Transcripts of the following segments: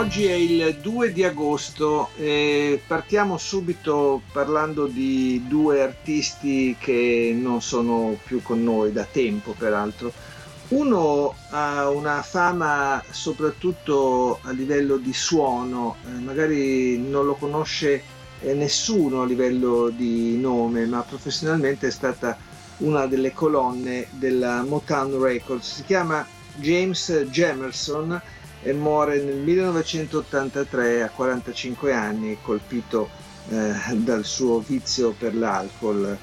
Oggi è il 2 di agosto e partiamo subito parlando di due artisti che non sono più con noi da tempo peraltro. Uno ha una fama soprattutto a livello di suono, eh, magari non lo conosce eh, nessuno a livello di nome, ma professionalmente è stata una delle colonne della Motown Records. Si chiama James Jamerson e muore nel 1983 a 45 anni colpito eh, dal suo vizio per l'alcol.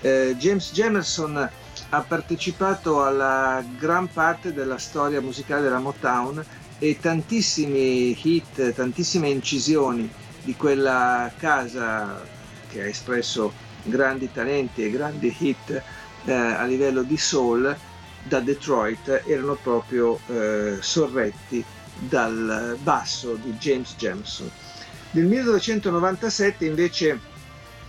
Eh, James Jamerson ha partecipato alla gran parte della storia musicale della Motown e tantissimi hit, tantissime incisioni di quella casa che ha espresso grandi talenti e grandi hit eh, a livello di soul da Detroit erano proprio eh, sorretti dal basso di James Jameson. Nel 1997 invece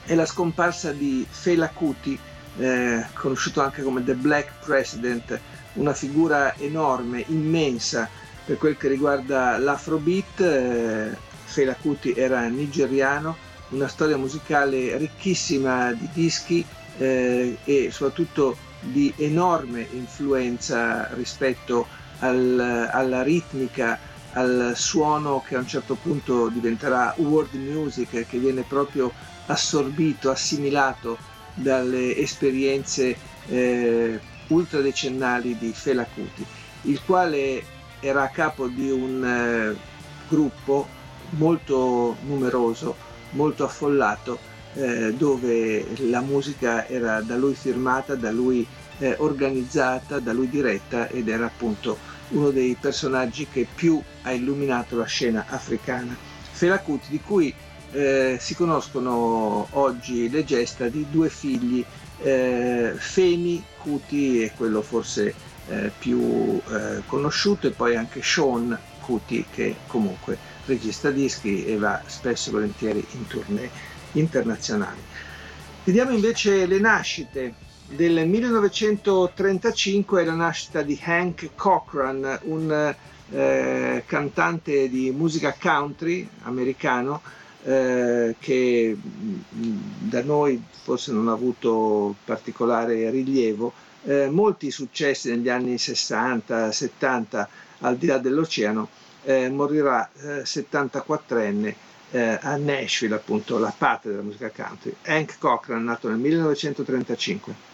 è la scomparsa di Fela Kuti, eh, conosciuto anche come The Black President, una figura enorme, immensa per quel che riguarda l'afrobeat. Eh, Fela Kuti era nigeriano, una storia musicale ricchissima di dischi eh, e soprattutto di enorme influenza rispetto a al, alla ritmica, al suono che a un certo punto diventerà world music, che viene proprio assorbito, assimilato dalle esperienze eh, ultradecennali di Fela Kuti, il quale era a capo di un eh, gruppo molto numeroso, molto affollato, eh, dove la musica era da lui firmata, da lui eh, organizzata, da lui diretta ed era appunto uno dei personaggi che più ha illuminato la scena africana. Fela Kuti, di cui eh, si conoscono oggi le gesta di due figli, eh, Femi Kuti è quello forse eh, più eh, conosciuto e poi anche Sean Kuti che comunque regista dischi e va spesso e volentieri in tournée internazionali. Vediamo invece le nascite del 1935 è la nascita di Hank Cochran, un eh, cantante di musica country americano eh, che mm, da noi forse non ha avuto particolare rilievo. Eh, molti successi negli anni 60, 70 al di là dell'oceano, eh, morirà 74enne eh, eh, a Nashville, appunto la patria della musica country. Hank Cochran, nato nel 1935.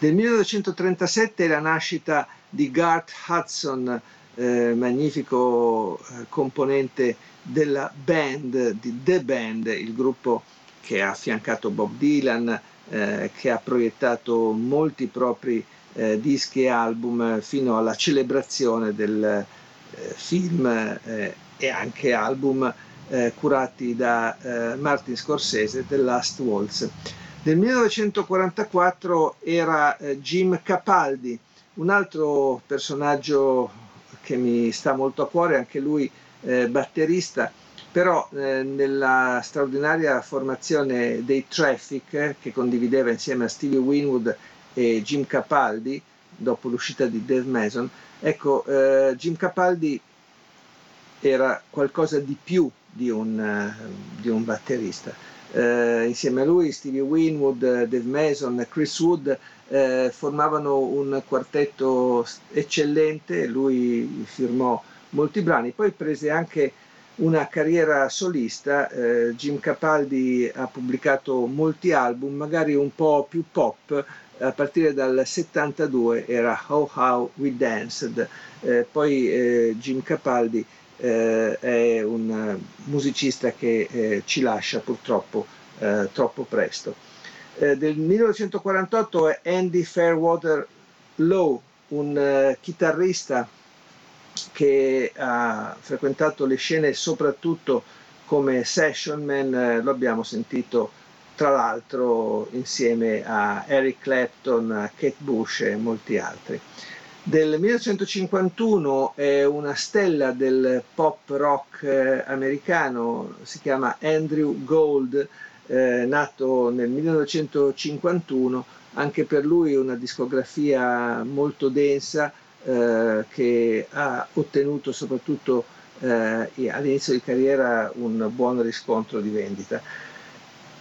Del 1937 è la nascita di Garth Hudson, eh, magnifico eh, componente della band, di The Band, il gruppo che ha affiancato Bob Dylan, eh, che ha proiettato molti propri eh, dischi e album fino alla celebrazione del eh, film e anche album curati da Martin Scorsese, The Last Waltz. Nel 1944 era eh, Jim Capaldi, un altro personaggio che mi sta molto a cuore, anche lui eh, batterista, però eh, nella straordinaria formazione dei Traffic eh, che condivideva insieme a Stevie Winwood e Jim Capaldi dopo l'uscita di Dave Mason, ecco, eh, Jim Capaldi era qualcosa di più di un, eh, di un batterista eh, insieme a lui Stevie Winwood, Dave Mason, Chris Wood eh, formavano un quartetto eccellente, lui firmò molti brani, poi prese anche una carriera solista, eh, Jim Capaldi ha pubblicato molti album, magari un po' più pop, a partire dal 72 era How How We Danced, eh, poi eh, Jim Capaldi eh, è un musicista che eh, ci lascia purtroppo eh, troppo presto. Eh, del 1948 è Andy Fairwater Lowe, un eh, chitarrista che ha frequentato le scene soprattutto come session man, eh, lo abbiamo sentito tra l'altro insieme a Eric Clapton, Kate Bush e molti altri. Del 1951 è una stella del pop rock eh, americano, si chiama Andrew Gold, eh, nato nel 1951, anche per lui una discografia molto densa eh, che ha ottenuto soprattutto eh, all'inizio di carriera un buon riscontro di vendita.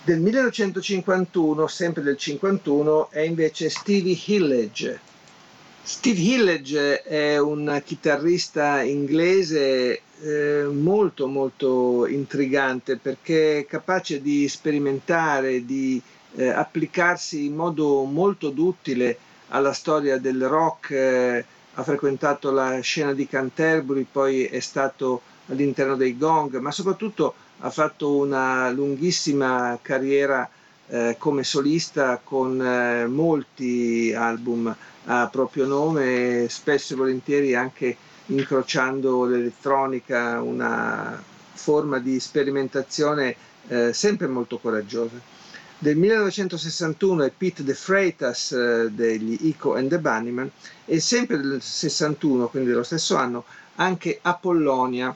Del 1951, sempre del 51, è invece Stevie Hillage. Steve Hillage è un chitarrista inglese eh, molto molto intrigante perché è capace di sperimentare, di eh, applicarsi in modo molto duttile alla storia del rock, eh, ha frequentato la scena di Canterbury, poi è stato all'interno dei Gong, ma soprattutto ha fatto una lunghissima carriera eh, come solista con eh, molti album a proprio nome, spesso e volentieri anche incrociando l'elettronica, una forma di sperimentazione eh, sempre molto coraggiosa. Del 1961 è Pete De Freitas eh, degli Ico and the Bunnymen e sempre del 61, quindi dello stesso anno, anche Apollonia,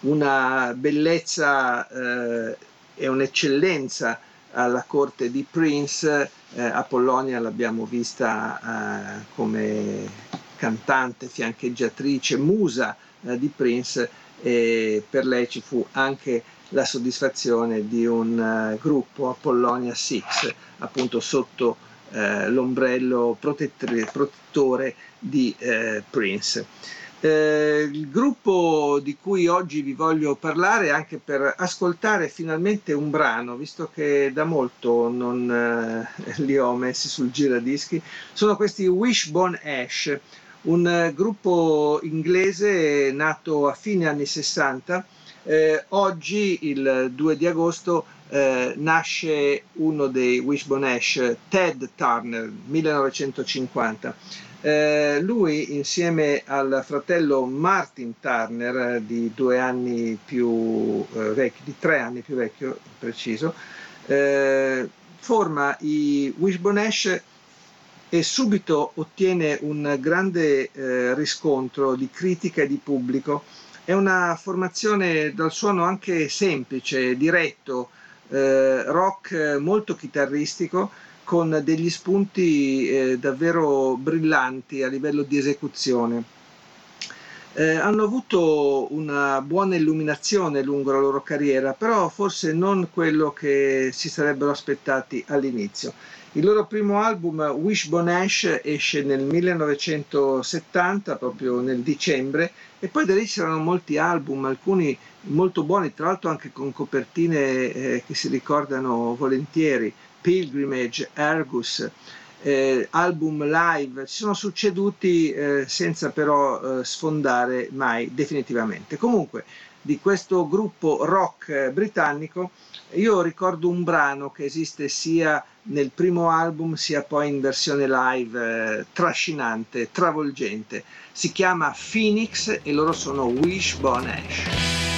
una bellezza eh, e un'eccellenza alla corte di Prince. Eh, Apollonia l'abbiamo vista eh, come cantante, fiancheggiatrice, musa eh, di Prince e per lei ci fu anche la soddisfazione di un uh, gruppo Apollonia 6 appunto sotto uh, l'ombrello protettore di uh, Prince. Eh, il gruppo di cui oggi vi voglio parlare anche per ascoltare finalmente un brano, visto che da molto non eh, li ho messi sul giradischi, sono questi Wishbone Ash, un eh, gruppo inglese nato a fine anni 60. Eh, oggi, il 2 di agosto, eh, nasce uno dei Wishbone Ash, Ted Turner, 1950 eh, lui insieme al fratello Martin Turner di due anni più eh, vecchio, di tre anni più vecchio preciso, eh, forma i Wishbone Ash e subito ottiene un grande eh, riscontro di critica e di pubblico. È una formazione dal suono anche semplice, diretto, eh, rock molto chitarristico, con degli spunti eh, davvero brillanti a livello di esecuzione. Eh, hanno avuto una buona illuminazione lungo la loro carriera, però forse non quello che si sarebbero aspettati all'inizio. Il loro primo album, Wishbone Ash, esce nel 1970, proprio nel dicembre, e poi da lì c'erano molti album, alcuni molto buoni, tra l'altro anche con copertine eh, che si ricordano volentieri. Pilgrimage, Argus, eh, album live, si sono succeduti eh, senza però eh, sfondare mai definitivamente. Comunque, di questo gruppo rock eh, britannico, io ricordo un brano che esiste sia nel primo album sia poi in versione live eh, trascinante, travolgente. Si chiama Phoenix e loro sono Wishbone Ash.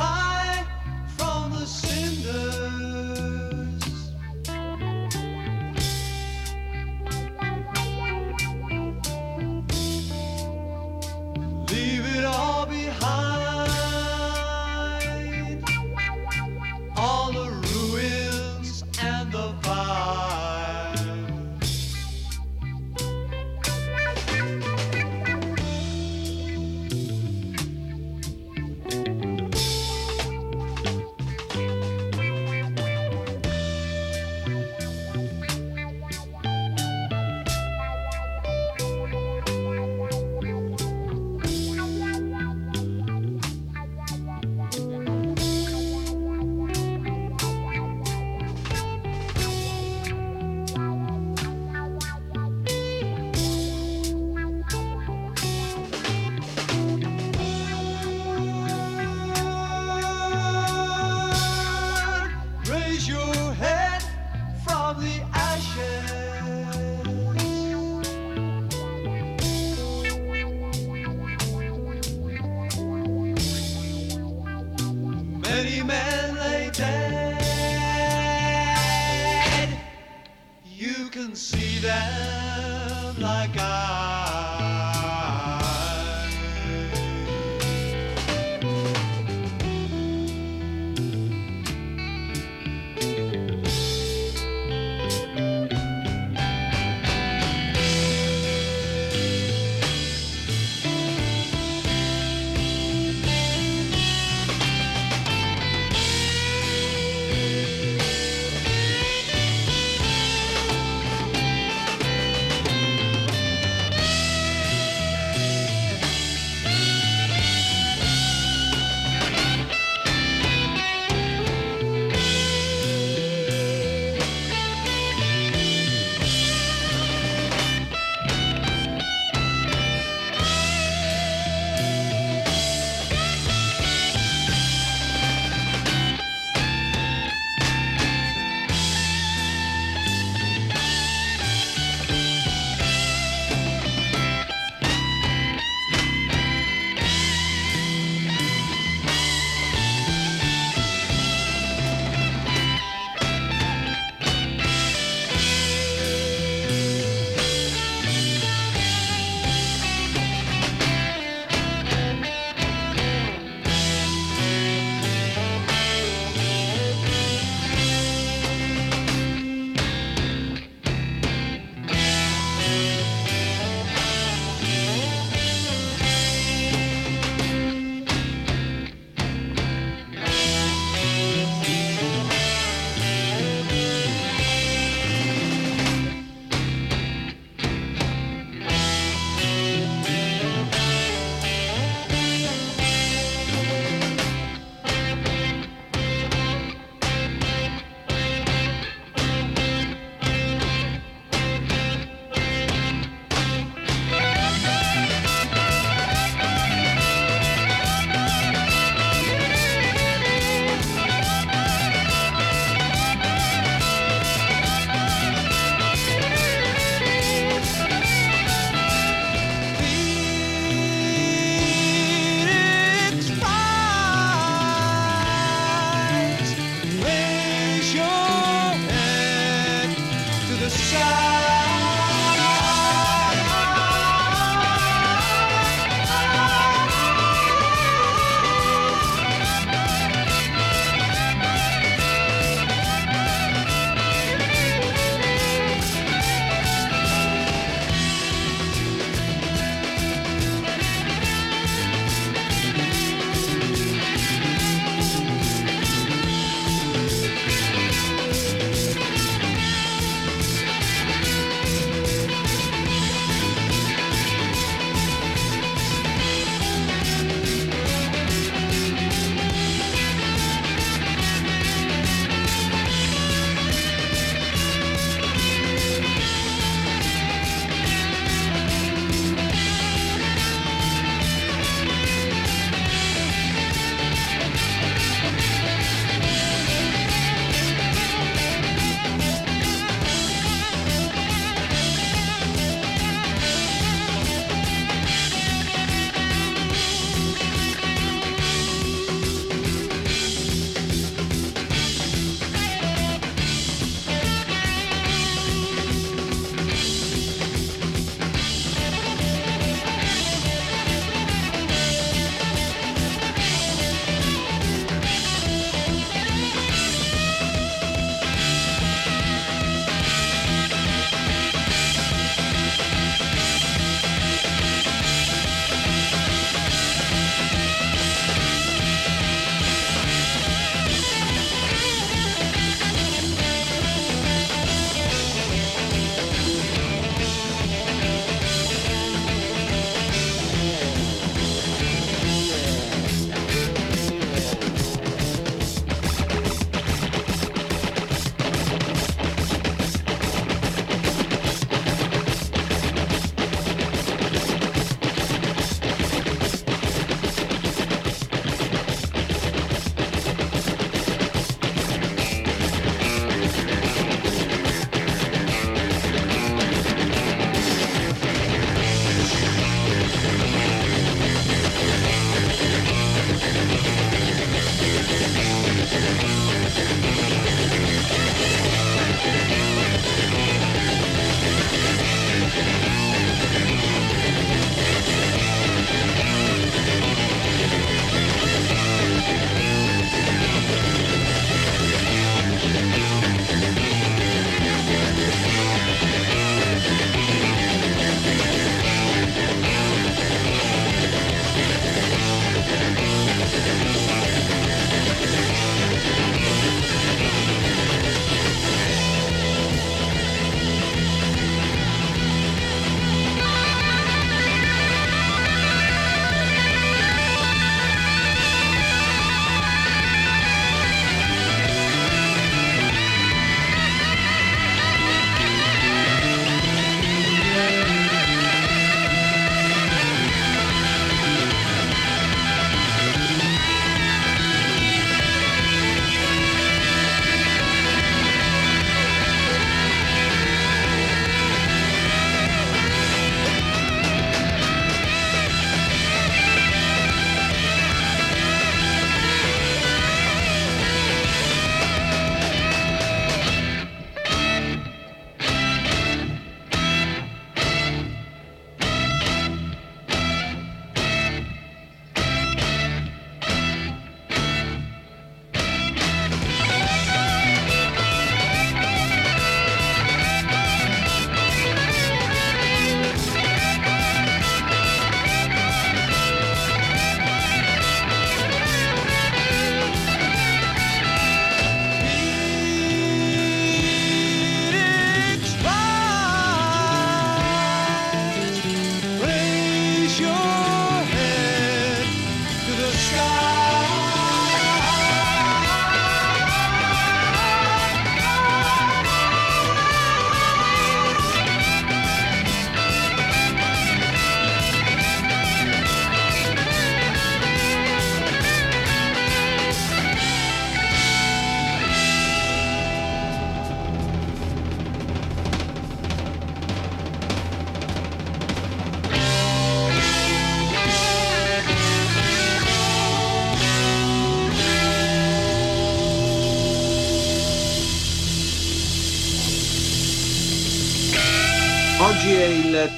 heart.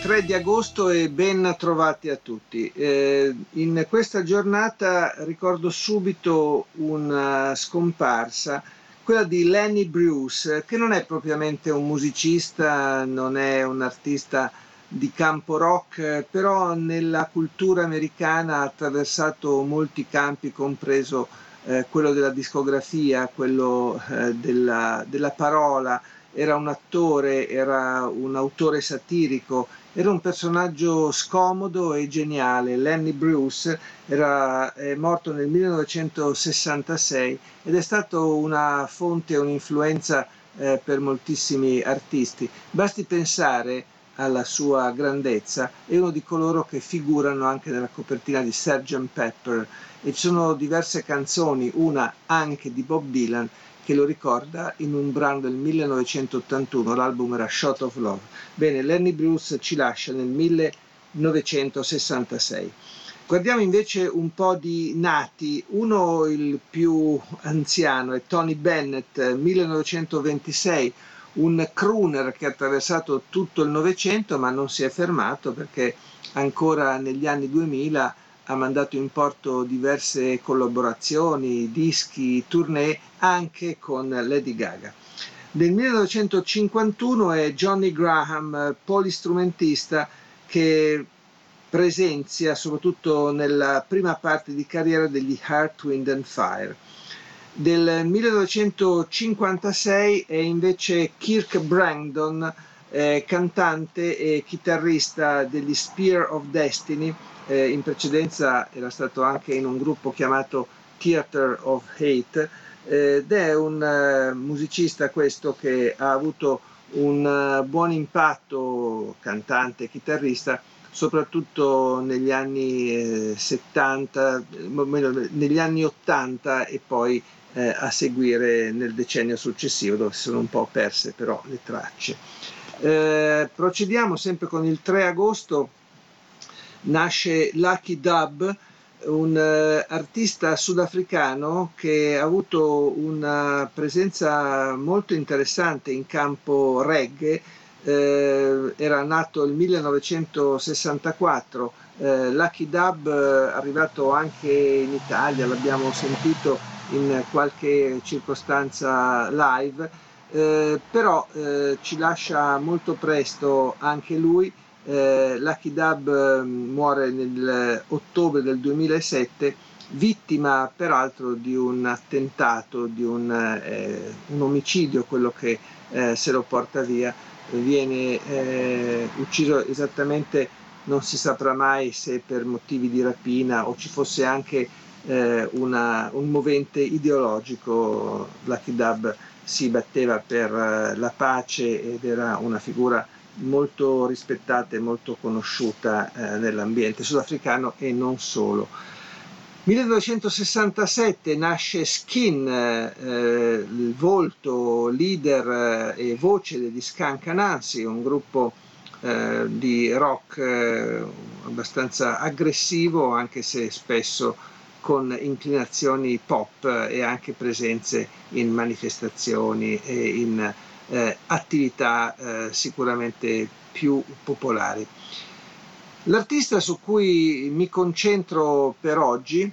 3 di agosto e ben trovati a tutti. Eh, in questa giornata ricordo subito una scomparsa, quella di Lenny Bruce, che non è propriamente un musicista, non è un artista di campo rock, però nella cultura americana ha attraversato molti campi, compreso eh, quello della discografia, quello eh, della, della parola era un attore, era un autore satirico, era un personaggio scomodo e geniale. Lenny Bruce era è morto nel 1966 ed è stato una fonte, un'influenza eh, per moltissimi artisti. Basti pensare alla sua grandezza, è uno di coloro che figurano anche nella copertina di Sgt. Pepper e ci sono diverse canzoni, una anche di Bob Dylan, che lo ricorda in un brano del 1981, l'album era Shot of Love. Bene, Lenny Bruce ci lascia nel 1966. Guardiamo invece un po' di nati, uno il più anziano è Tony Bennett, 1926, un crooner che ha attraversato tutto il Novecento ma non si è fermato perché ancora negli anni 2000 ha mandato in porto diverse collaborazioni, dischi, tournée anche con Lady Gaga. Nel 1951 è Johnny Graham, polistrumentista che presenzia soprattutto nella prima parte di carriera degli Heart, Wind and Fire. Del 1956 è invece Kirk Brandon, eh, cantante e chitarrista degli Spear of Destiny, eh, in precedenza era stato anche in un gruppo chiamato Theater of Hate eh, ed è un uh, musicista questo che ha avuto un uh, buon impatto cantante e chitarrista soprattutto negli anni eh, 70, negli anni 80 e poi eh, a seguire nel decennio successivo dove si sono un po' perse però le tracce. Eh, procediamo sempre con il 3 agosto nasce Lucky Dub, un uh, artista sudafricano che ha avuto una presenza molto interessante in campo reggae, eh, era nato nel 1964, eh, Lucky Dub è arrivato anche in Italia, l'abbiamo sentito in qualche circostanza live, eh, però eh, ci lascia molto presto anche lui eh, Lucky Dub ehm, muore nell'ottobre del 2007 vittima peraltro di un attentato, di un, eh, un omicidio, quello che eh, se lo porta via, viene eh, ucciso esattamente, non si saprà mai se per motivi di rapina o ci fosse anche eh, una, un movente ideologico. Lucky Dub si batteva per eh, la pace ed era una figura molto rispettata e molto conosciuta eh, nell'ambiente sudafricano e non solo. 1967 nasce Skin, eh, il volto, leader eh, e voce degli Skunk Anansi, un gruppo eh, di rock eh, abbastanza aggressivo, anche se spesso con inclinazioni pop e anche presenze in manifestazioni e in eh, attività eh, sicuramente più popolari. L'artista su cui mi concentro per oggi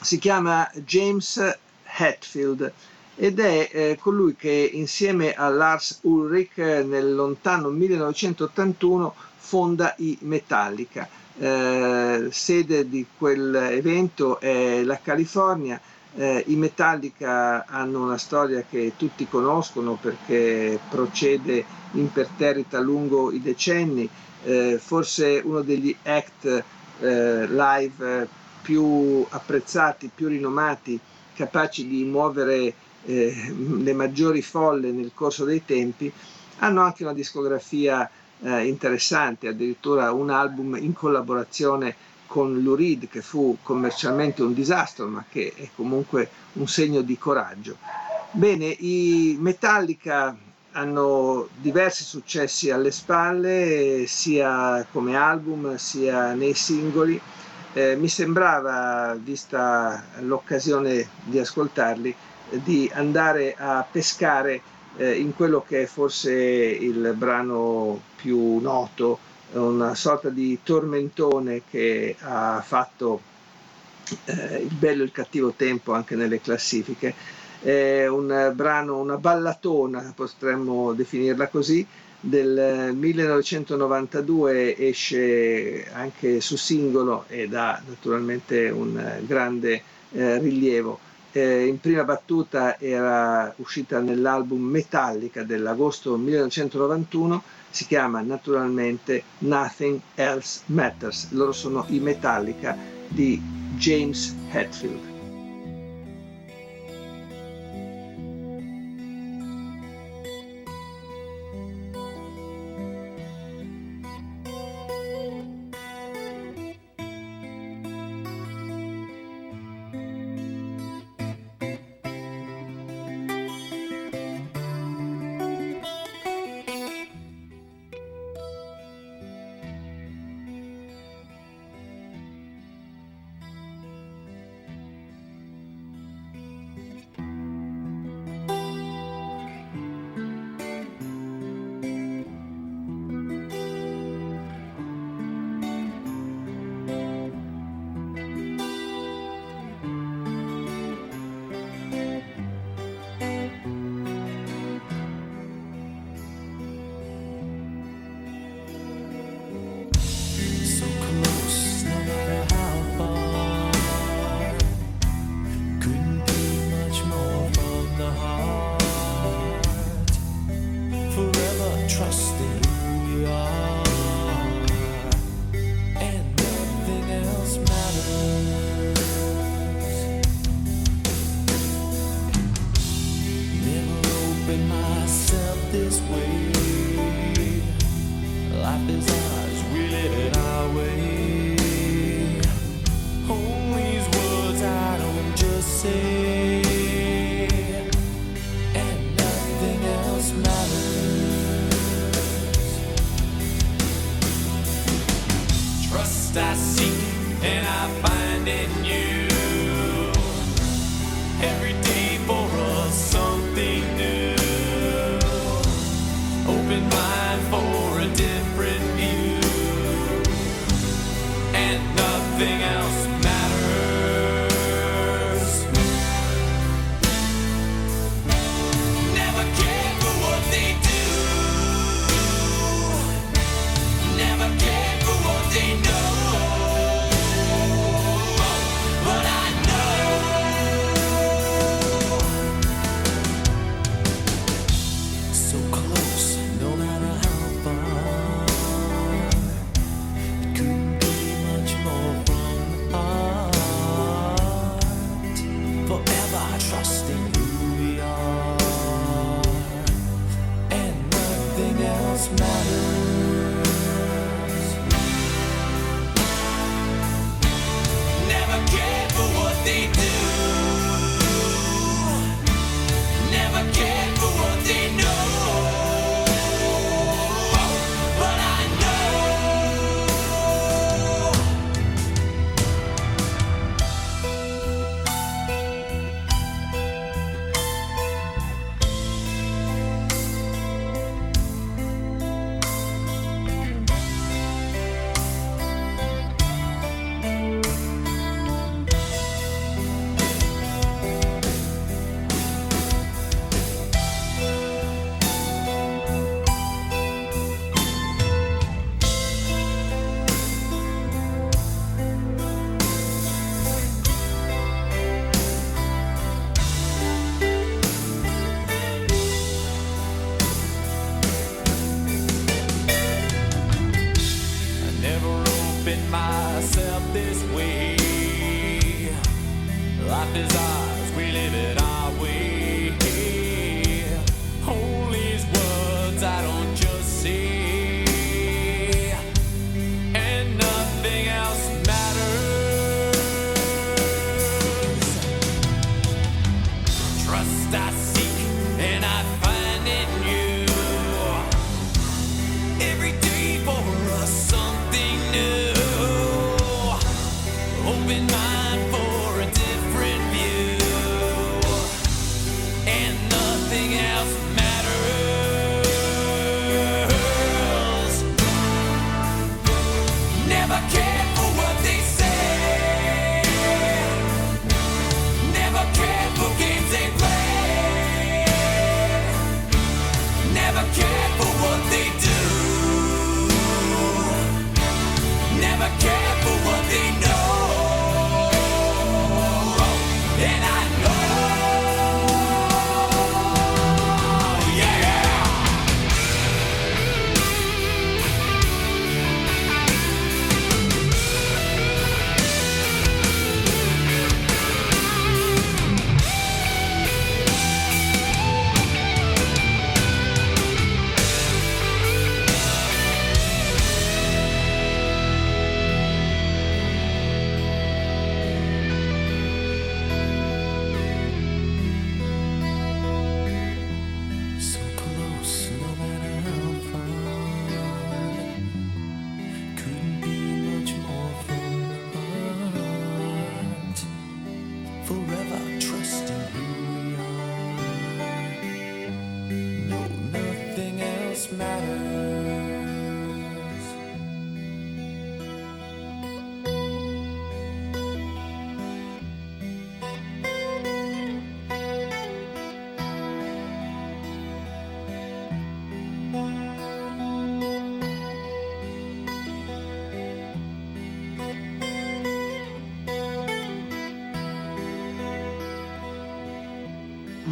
si chiama James Hetfield ed è eh, colui che insieme a Lars Ulrich nel lontano 1981 fonda i Metallica. Eh, sede di quell'evento è la California eh, I Metallica hanno una storia che tutti conoscono perché procede imperterrita lungo i decenni, eh, forse uno degli act eh, live più apprezzati, più rinomati, capaci di muovere eh, le maggiori folle nel corso dei tempi, hanno anche una discografia eh, interessante, addirittura un album in collaborazione con l'URID che fu commercialmente un disastro ma che è comunque un segno di coraggio. Bene, i Metallica hanno diversi successi alle spalle sia come album sia nei singoli. Eh, mi sembrava, vista l'occasione di ascoltarli, di andare a pescare eh, in quello che è forse il brano più noto una sorta di tormentone che ha fatto eh, il bello e il cattivo tempo anche nelle classifiche. È un brano, una ballatona, potremmo definirla così, del eh, 1992 esce anche su singolo ed ha naturalmente un eh, grande eh, rilievo eh, in prima battuta era uscita nell'album Metallica dell'agosto 1991, si chiama naturalmente Nothing Else Matters, loro sono i Metallica di James Hetfield.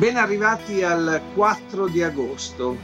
Ben arrivati al 4 di agosto.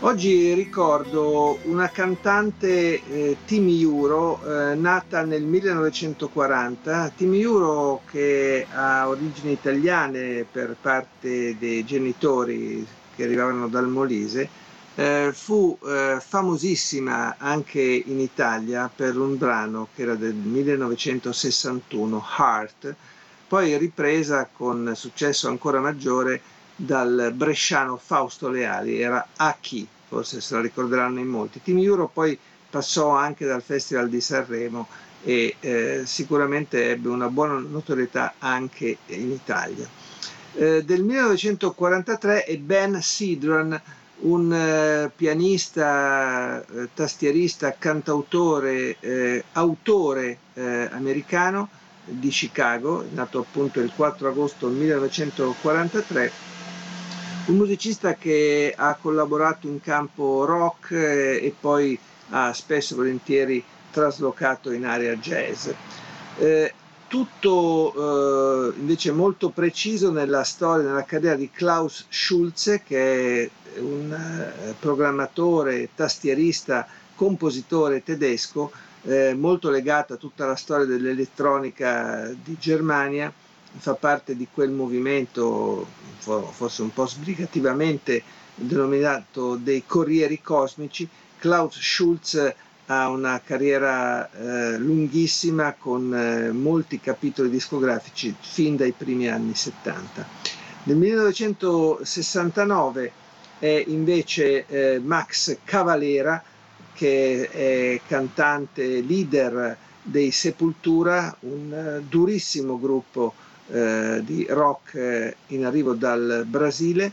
Oggi ricordo una cantante eh, Tim Euro, eh, nata nel 1940. Tim Euro che ha origini italiane per parte dei genitori che arrivavano dal Molise, eh, fu eh, famosissima anche in Italia per un brano che era del 1961, Heart, poi ripresa con successo ancora maggiore dal bresciano Fausto Leali, era A chi, forse se la ricorderanno in molti. Tim Euro poi passò anche dal Festival di Sanremo e eh, sicuramente ebbe una buona notorietà anche in Italia. Eh, del 1943 è Ben Sidran, un eh, pianista, eh, tastierista, cantautore, eh, autore eh, americano di Chicago, nato appunto il 4 agosto 1943, un musicista che ha collaborato in campo rock eh, e poi ha spesso e volentieri traslocato in area jazz. Eh, tutto eh, invece molto preciso nella storia, nella carriera di Klaus Schulze, che è un eh, programmatore, tastierista, compositore tedesco, eh, molto legato a tutta la storia dell'elettronica di Germania, fa parte di quel movimento, forse un po' sbrigativamente denominato dei Corrieri Cosmici. Klaus Schulz ha una carriera eh, lunghissima con eh, molti capitoli discografici fin dai primi anni 70. Nel 1969 è invece eh, Max Cavalera, che è cantante leader dei Sepultura, un eh, durissimo gruppo eh, di rock eh, in arrivo dal Brasile,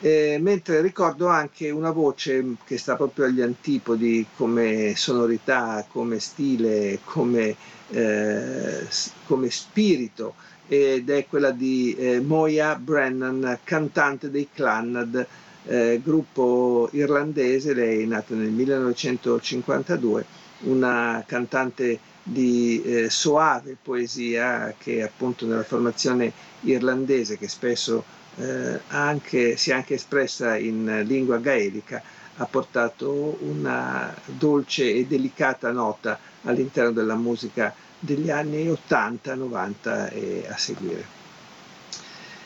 eh, mentre ricordo anche una voce che sta proprio agli antipodi come sonorità, come stile, come, eh, come spirito, ed è quella di eh, Moya Brennan, cantante dei Clannad, eh, gruppo irlandese, lei è nata nel 1952, una cantante di eh, soave poesia che appunto nella formazione irlandese che spesso eh, anche, si è anche espressa in lingua gaelica ha portato una dolce e delicata nota all'interno della musica degli anni 80, 90 e a seguire.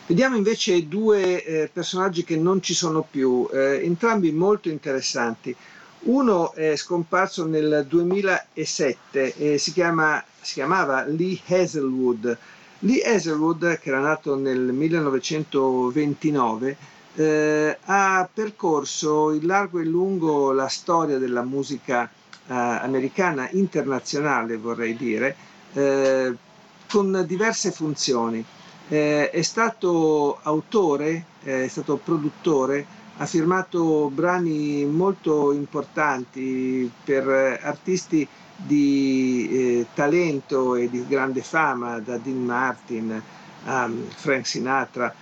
Vediamo invece due eh, personaggi che non ci sono più, eh, entrambi molto interessanti. Uno è scomparso nel 2007 e si, chiama, si chiamava Lee Hazelwood. Lee Hazelwood, che era nato nel 1929, eh, ha percorso in largo e lungo la storia della musica eh, americana internazionale, vorrei dire, eh, con diverse funzioni. Eh, è stato autore, eh, è stato produttore, ha firmato brani molto importanti per artisti di eh, talento e di grande fama, da Dean Martin a Frank Sinatra.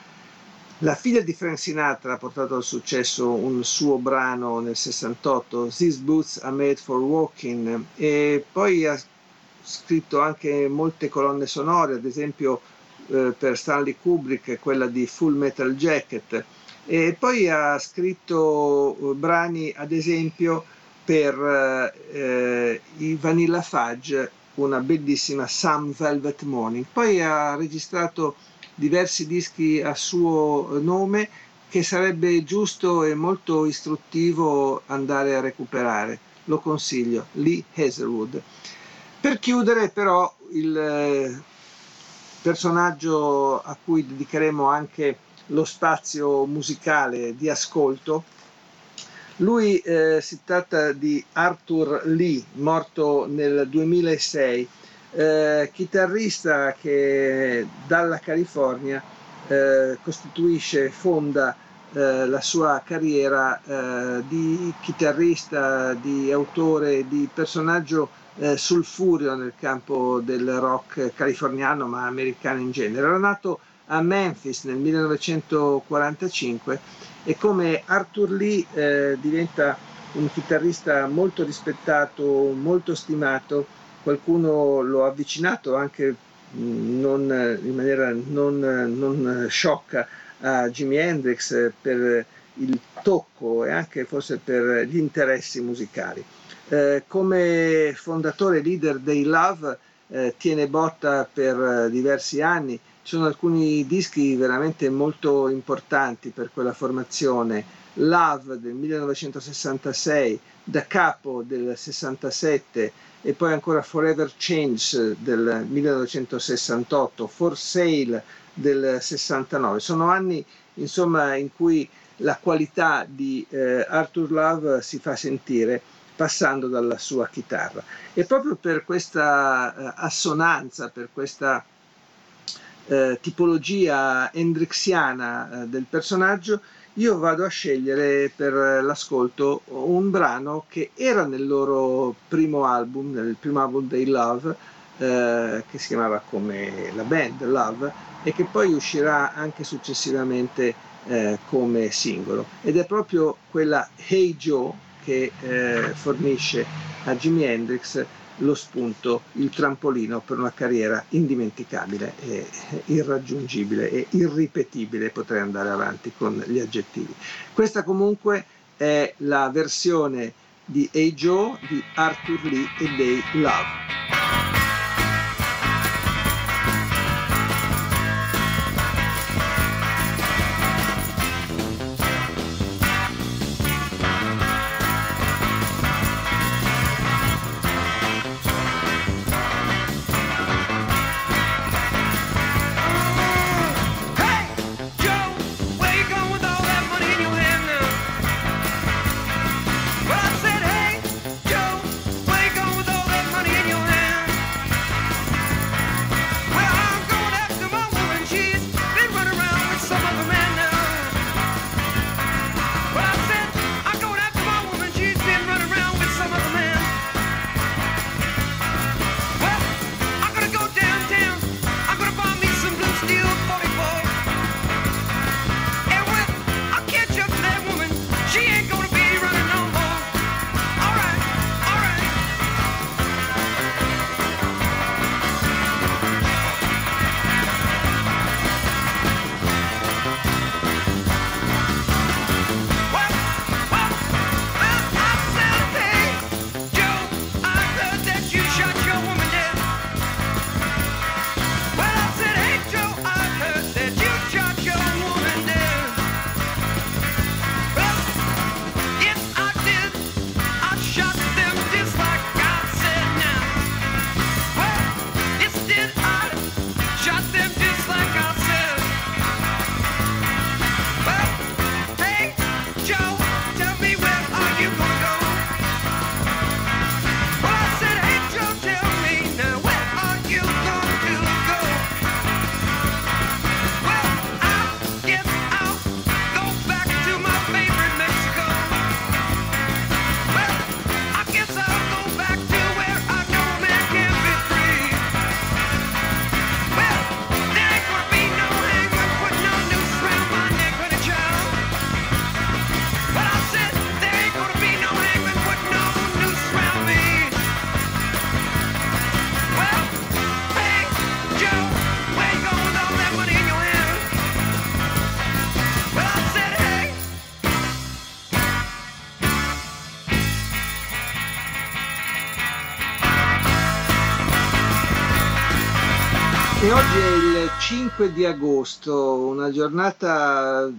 La figlia di Frank Sinatra ha portato al successo un suo brano nel 68, These Boots Are Made for Walking, e poi ha scritto anche molte colonne sonore, ad esempio eh, per Stanley Kubrick, quella di Full Metal Jacket, e poi ha scritto eh, brani, ad esempio, per eh, i Vanilla Fudge, una bellissima Some Velvet Morning. Poi ha registrato diversi dischi a suo nome che sarebbe giusto e molto istruttivo andare a recuperare. Lo consiglio, Lee Hazelwood. Per chiudere però il eh, personaggio a cui dedicheremo anche lo spazio musicale di ascolto, lui eh, si tratta di Arthur Lee, morto nel 2006 eh, chitarrista che dalla California eh, costituisce, fonda eh, la sua carriera eh, di chitarrista, di autore, di personaggio eh, sulfurio nel campo del rock californiano ma americano in genere. Era nato a Memphis nel 1945 e come Arthur Lee eh, diventa un chitarrista molto rispettato, molto stimato qualcuno lo ha avvicinato anche mm, non, in maniera non, non sciocca a Jimi Hendrix per il tocco e anche forse per gli interessi musicali. Eh, come fondatore leader dei Love eh, tiene botta per diversi anni, ci sono alcuni dischi veramente molto importanti per quella formazione. Love del 1966, Da Capo del 67 e poi ancora Forever Change del 1968, For Sale del 69. Sono anni insomma in cui la qualità di eh, Arthur Love si fa sentire passando dalla sua chitarra. E proprio per questa eh, assonanza, per questa eh, tipologia hendrixiana eh, del personaggio, io vado a scegliere per l'ascolto un brano che era nel loro primo album, nel primo album dei Love, eh, che si chiamava come la band Love, e che poi uscirà anche successivamente eh, come singolo. Ed è proprio quella Hey Joe che eh, fornisce a Jimi Hendrix lo spunto, il trampolino per una carriera indimenticabile e irraggiungibile e irripetibile, potrei andare avanti con gli aggettivi. Questa comunque è la versione di Hey Joe di Arthur Lee e dei Love. 5 di agosto, una giornata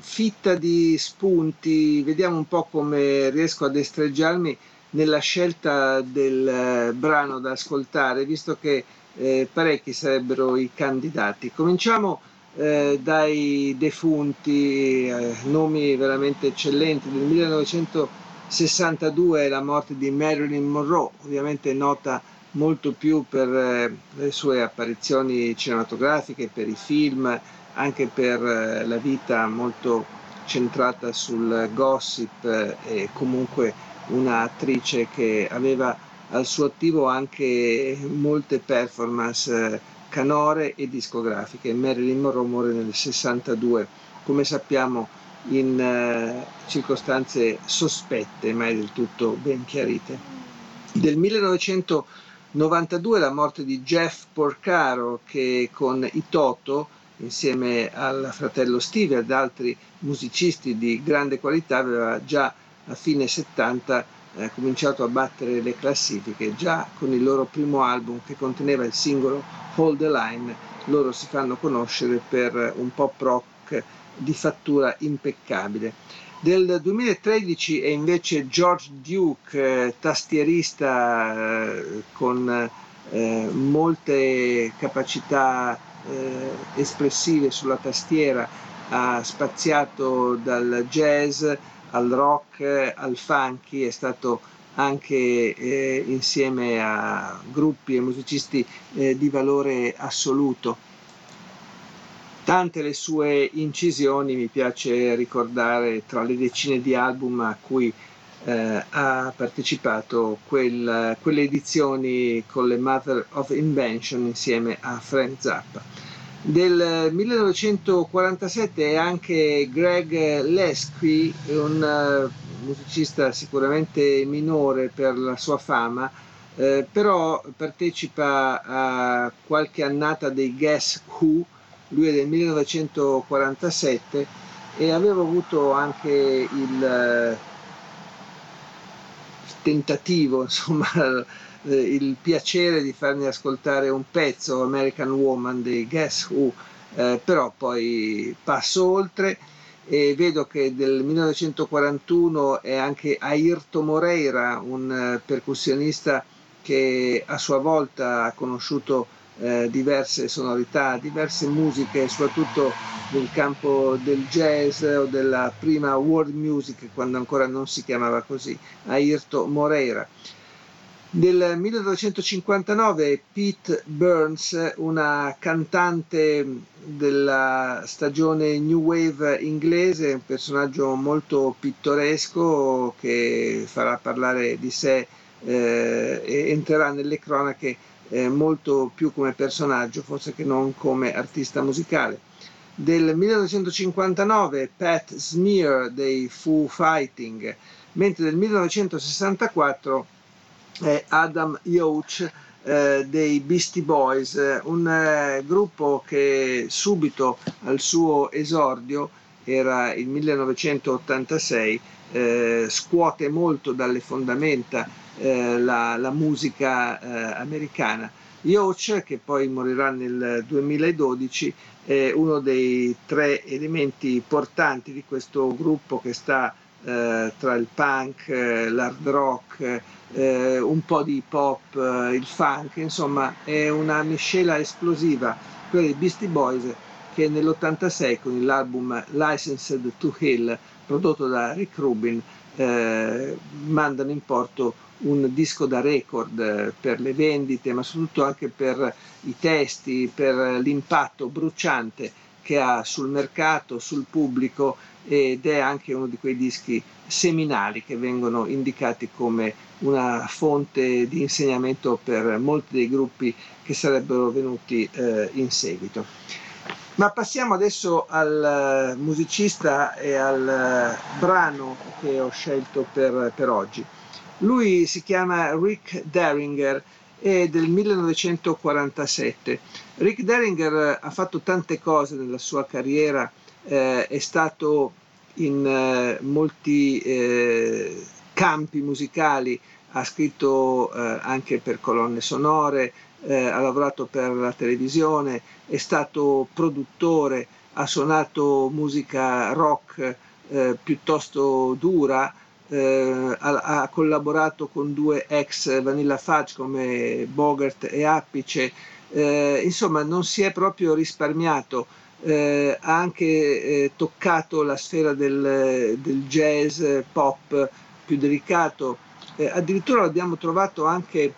fitta di spunti, vediamo un po' come riesco a destreggiarmi nella scelta del eh, brano da ascoltare, visto che eh, parecchi sarebbero i candidati. Cominciamo eh, dai defunti, eh, nomi veramente eccellenti, del 1962 la morte di Marilyn Monroe, ovviamente nota molto più per eh, le sue apparizioni cinematografiche, per i film, anche per eh, la vita molto centrata sul gossip eh, e comunque un'attrice che aveva al suo attivo anche molte performance canore e discografiche. Marilyn Monroe muore nel 62, come sappiamo in circostanze sospette, mai del tutto ben chiarite. Del 1992 la morte di Jeff Porcaro che con i Toto, insieme al fratello Steve e ad altri musicisti di grande qualità, aveva già a fine 70 eh, cominciato a battere le classifiche già con il loro primo album che conteneva il singolo Hold the Line loro si fanno conoscere per un pop rock di fattura impeccabile del 2013 è invece George Duke eh, tastierista eh, con eh, molte capacità espressive sulla tastiera ha spaziato dal jazz al rock, al funky, è stato anche insieme a gruppi e musicisti di valore assoluto. Tante le sue incisioni, mi piace ricordare tra le decine di album a cui eh, ha partecipato quel, quelle edizioni con le Mother of Invention insieme a Frank Zappa. Del 1947 è anche Greg Lesky, un uh, musicista sicuramente minore per la sua fama, eh, però partecipa a qualche annata dei Guess Who, lui è del 1947 e avevo avuto anche il uh, tentativo, insomma, eh, il piacere di farmi ascoltare un pezzo American Woman di Guess Who, eh, però poi passo oltre e vedo che del 1941 è anche Ayrto Moreira, un eh, percussionista che a sua volta ha conosciuto eh, diverse sonorità, diverse musiche, soprattutto nel campo del jazz o della prima world music, quando ancora non si chiamava così, Ayrto Moreira. Nel 1959 Pete Burns, una cantante della stagione New Wave inglese, un personaggio molto pittoresco che farà parlare di sé eh, e entrerà nelle cronache eh, molto più come personaggio, forse che non come artista musicale. Del 1959 Pat Smear dei Foo Fighting, mentre del 1964 eh, Adam Yoach eh, dei Beastie Boys, un eh, gruppo che subito al suo esordio, era il 1986, eh, scuote molto dalle fondamenta eh, la, la, musica eh, americana. Yoach, che poi morirà nel 2012, è uno dei tre elementi portanti di questo gruppo che sta eh, tra il punk, eh, l'hard rock, eh, un po' di hip hop, il funk, insomma è una miscela esplosiva, quella dei Beastie Boys che nell'86 con l'album Licensed to Hill prodotto da Rick Rubin eh, mandano in porto un disco da record eh, per le vendite ma soprattutto anche per i testi, per l'impatto bruciante che ha sul mercato, sul pubblico ed è anche uno di quei dischi seminali che vengono indicati come una fonte di insegnamento per molti dei gruppi che sarebbero venuti eh, in seguito. Ma passiamo adesso al musicista e al brano che ho scelto per, per oggi. Lui si chiama Rick Derringer è del 1947. Rick Derringer ha fatto tante cose nella sua carriera, eh, è stato in eh, molti eh, campi musicali, ha scritto eh, anche per colonne sonore, eh, ha lavorato per la televisione, è stato produttore, ha suonato musica rock eh, piuttosto dura, eh, ha, ha, collaborato con due ex Vanilla Fudge come Bogart e Appice, eh, insomma non si è proprio risparmiato, eh, ha anche eh, toccato la sfera del, del jazz pop più delicato, addirittura l'abbiamo trovato anche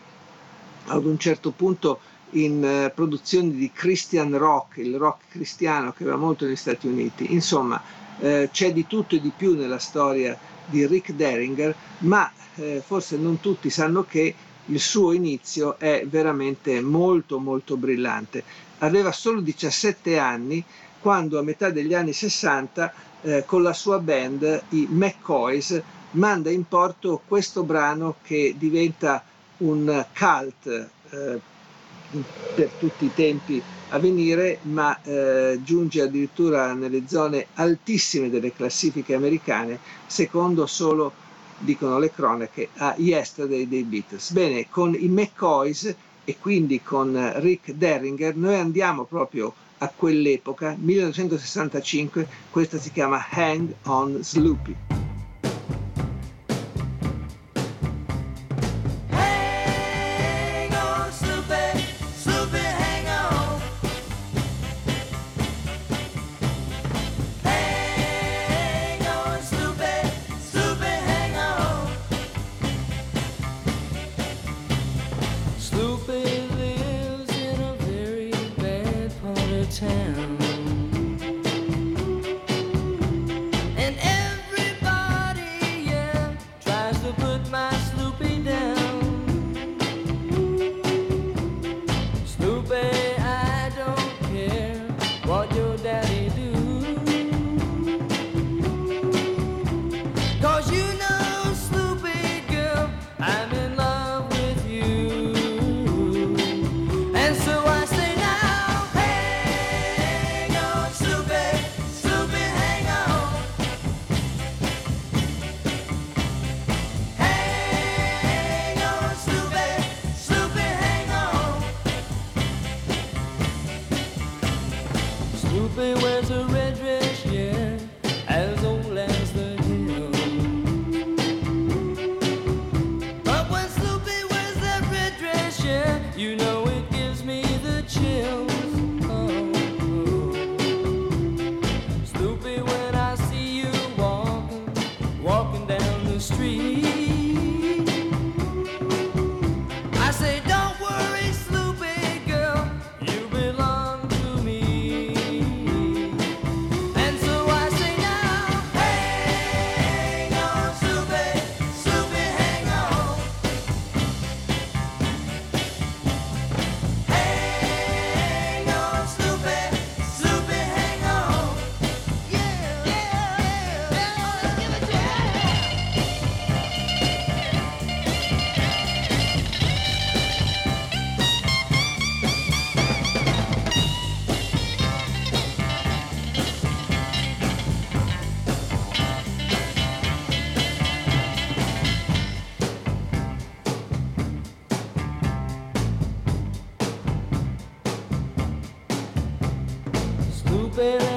ad un certo punto in eh, produzioni di Christian rock, il rock cristiano che va molto negli Stati Uniti. Insomma, eh, c'è di tutto e di più nella storia di Rick Derringer, ma eh, forse non tutti sanno che il suo inizio è veramente molto molto brillante. Aveva solo 17 anni quando a metà degli anni 60 eh, con la sua band, i McCoys, manda in porto questo brano che diventa un cult eh, per tutti i tempi a venire, ma eh, giunge addirittura nelle zone altissime delle classifiche americane, secondo solo, dicono le cronache, a Yesterday dei Beatles. Bene, con i McCoys e quindi con Rick Derringer noi andiamo proprio a quell'epoca, 1965, questa si chiama Hang on Sloopy. open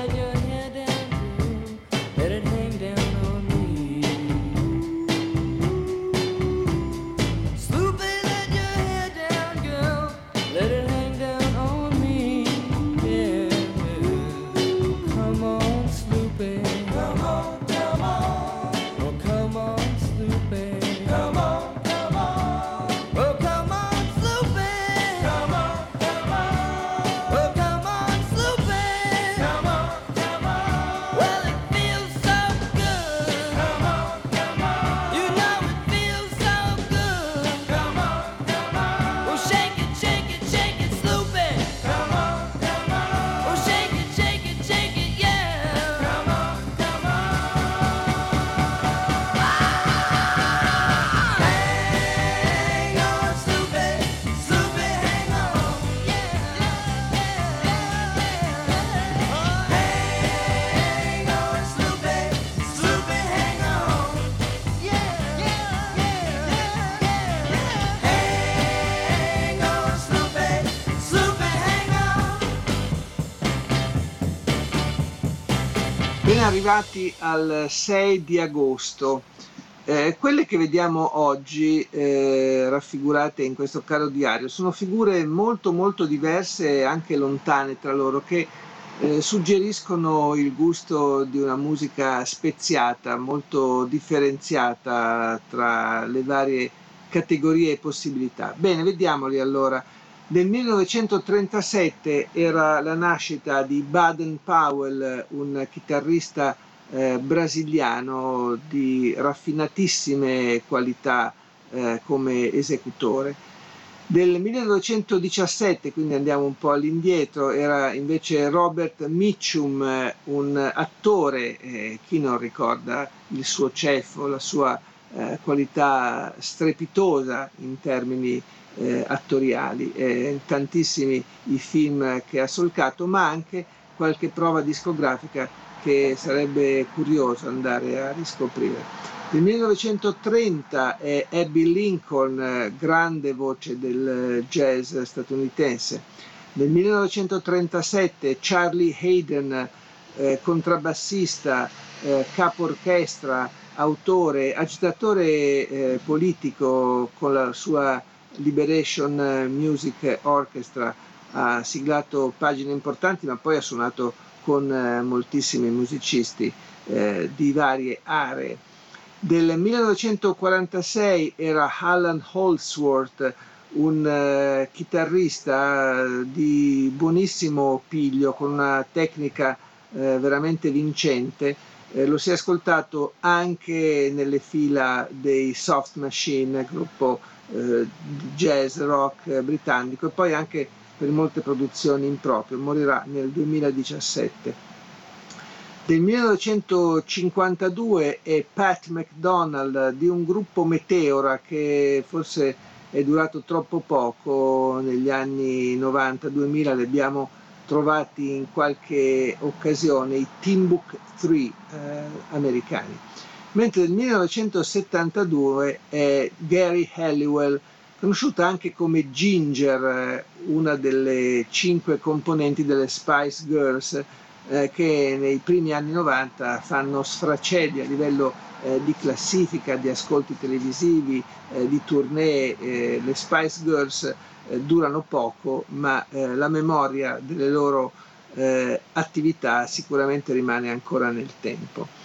arrivati al 6 di agosto. Eh, quelle che vediamo oggi eh, raffigurate in questo caro diario sono figure molto molto diverse e anche lontane tra loro che eh, suggeriscono il gusto di una musica speziata, molto differenziata tra le varie categorie e possibilità. Bene, vediamoli allora. Nel 1937 era la nascita di Baden Powell, un chitarrista eh, brasiliano di raffinatissime qualità eh, come esecutore. Del 1917, quindi andiamo un po' all'indietro, era invece Robert Mitchum, un attore, eh, chi non ricorda il suo ceffo, la sua eh, qualità strepitosa in termini eh, attoriali, eh, tantissimi i film che ha solcato, ma anche qualche prova discografica che sarebbe curioso andare a riscoprire. Nel 1930 è Abby Lincoln, grande voce del jazz statunitense. Nel 1937 Charlie Hayden, eh, contrabbassista, eh, capo orchestra, autore, agitatore eh, politico con la sua Liberation Music Orchestra, ha siglato pagine importanti ma poi ha suonato con eh, moltissimi musicisti eh, di varie aree. Del 1946 era Alan Holdsworth, un eh, chitarrista eh, di buonissimo piglio, con una tecnica eh, veramente vincente. Eh, lo si è ascoltato anche nelle fila dei Soft Machine, gruppo eh, jazz rock britannico, e poi anche per molte produzioni in proprio. Morirà nel 2017. Del 1952 è Pat McDonald di un gruppo Meteora che forse è durato troppo poco negli anni 90-2000, li abbiamo trovati in qualche occasione, i Timbuk 3 eh, americani. Mentre nel 1972 è Gary Halliwell, conosciuta anche come Ginger, eh, una delle cinque componenti delle Spice Girls, eh, che nei primi anni 90 fanno sfracelli a livello eh, di classifica, di ascolti televisivi, eh, di tournée. eh, le Spice Girls eh, durano poco, ma la memoria delle loro attività sicuramente rimane ancora nel tempo.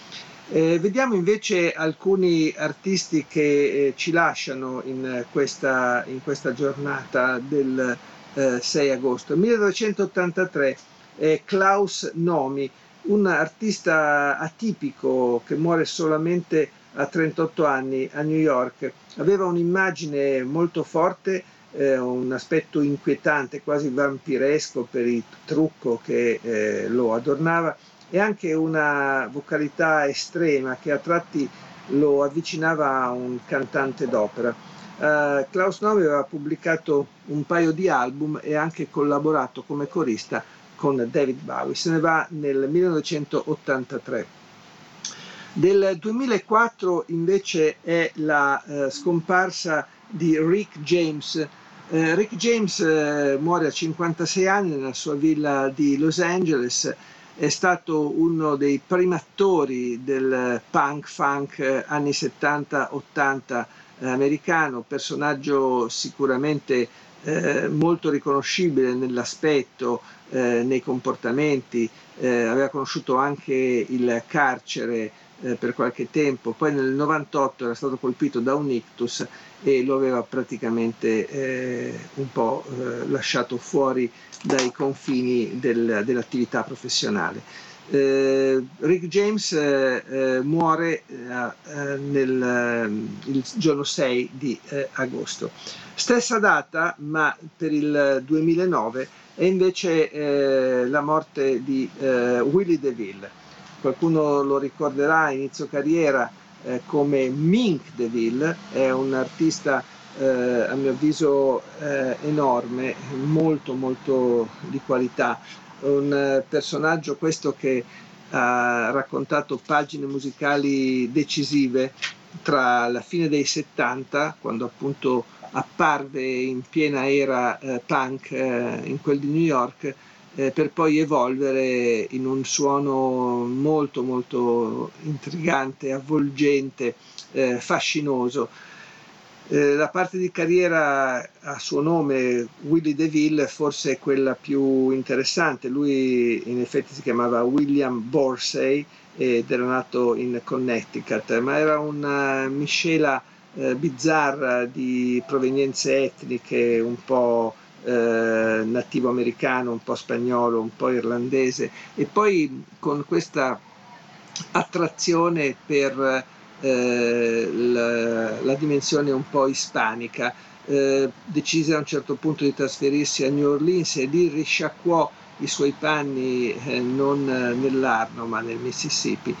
Eh, vediamo invece alcuni artisti che eh, ci lasciano in questa, in questa giornata del eh, 6 agosto. 1983 è Klaus Nomi, un artista atipico che muore solamente a 38 anni a New York. Aveva un'immagine molto forte, eh, un aspetto inquietante, quasi vampiresco per il trucco che eh, lo adornava e anche una vocalità estrema che a tratti lo avvicinava a un cantante d'opera. Uh, Klaus Nomi aveva pubblicato un paio di album e anche collaborato come corista con David Bowie. Se ne va nel 1983. Del 2004 invece è la uh, scomparsa di Rick James. Uh, Rick James muore a 56 anni nella sua villa di Los Angeles è stato uno dei primi attori del punk funk anni 70-80 eh, americano, personaggio sicuramente eh, molto riconoscibile nell'aspetto, eh, nei comportamenti, eh, aveva conosciuto anche il carcere eh, per qualche tempo, poi nel 98 era stato colpito da un ictus e lo aveva praticamente eh, un po' eh, lasciato fuori dai confini del- dell'attività professionale. Eh, Rick James eh, eh, muore nel, il giorno 6 di agosto. Stessa data, ma per il 2009, è invece la morte di Willie DeVille. Qualcuno lo ricorderà a inizio carriera eh, come Mink DeVille, è un artista eh, a mio avviso eh, enorme, molto molto di qualità, un eh, personaggio questo che ha raccontato pagine musicali decisive tra la fine dei 70, quando appunto apparve in piena era eh, punk eh, in quel di New York, eh, per poi evolvere in un suono molto molto intrigante, avvolgente, eh, fascinoso. Eh, la parte di carriera a suo nome, Willie DeVille, forse è quella più interessante. Lui in effetti si chiamava William Borsey ed era nato in Connecticut, ma era una miscela eh, bizzarra di provenienze etniche, un po' eh, nativo americano, un po' spagnolo, un po' irlandese e poi con questa attrazione per eh, la, la dimensione un po' ispanica. Eh, decise a un certo punto di trasferirsi a New Orleans e lì risciacquò i suoi panni eh, non nell'Arno ma nel Mississippi.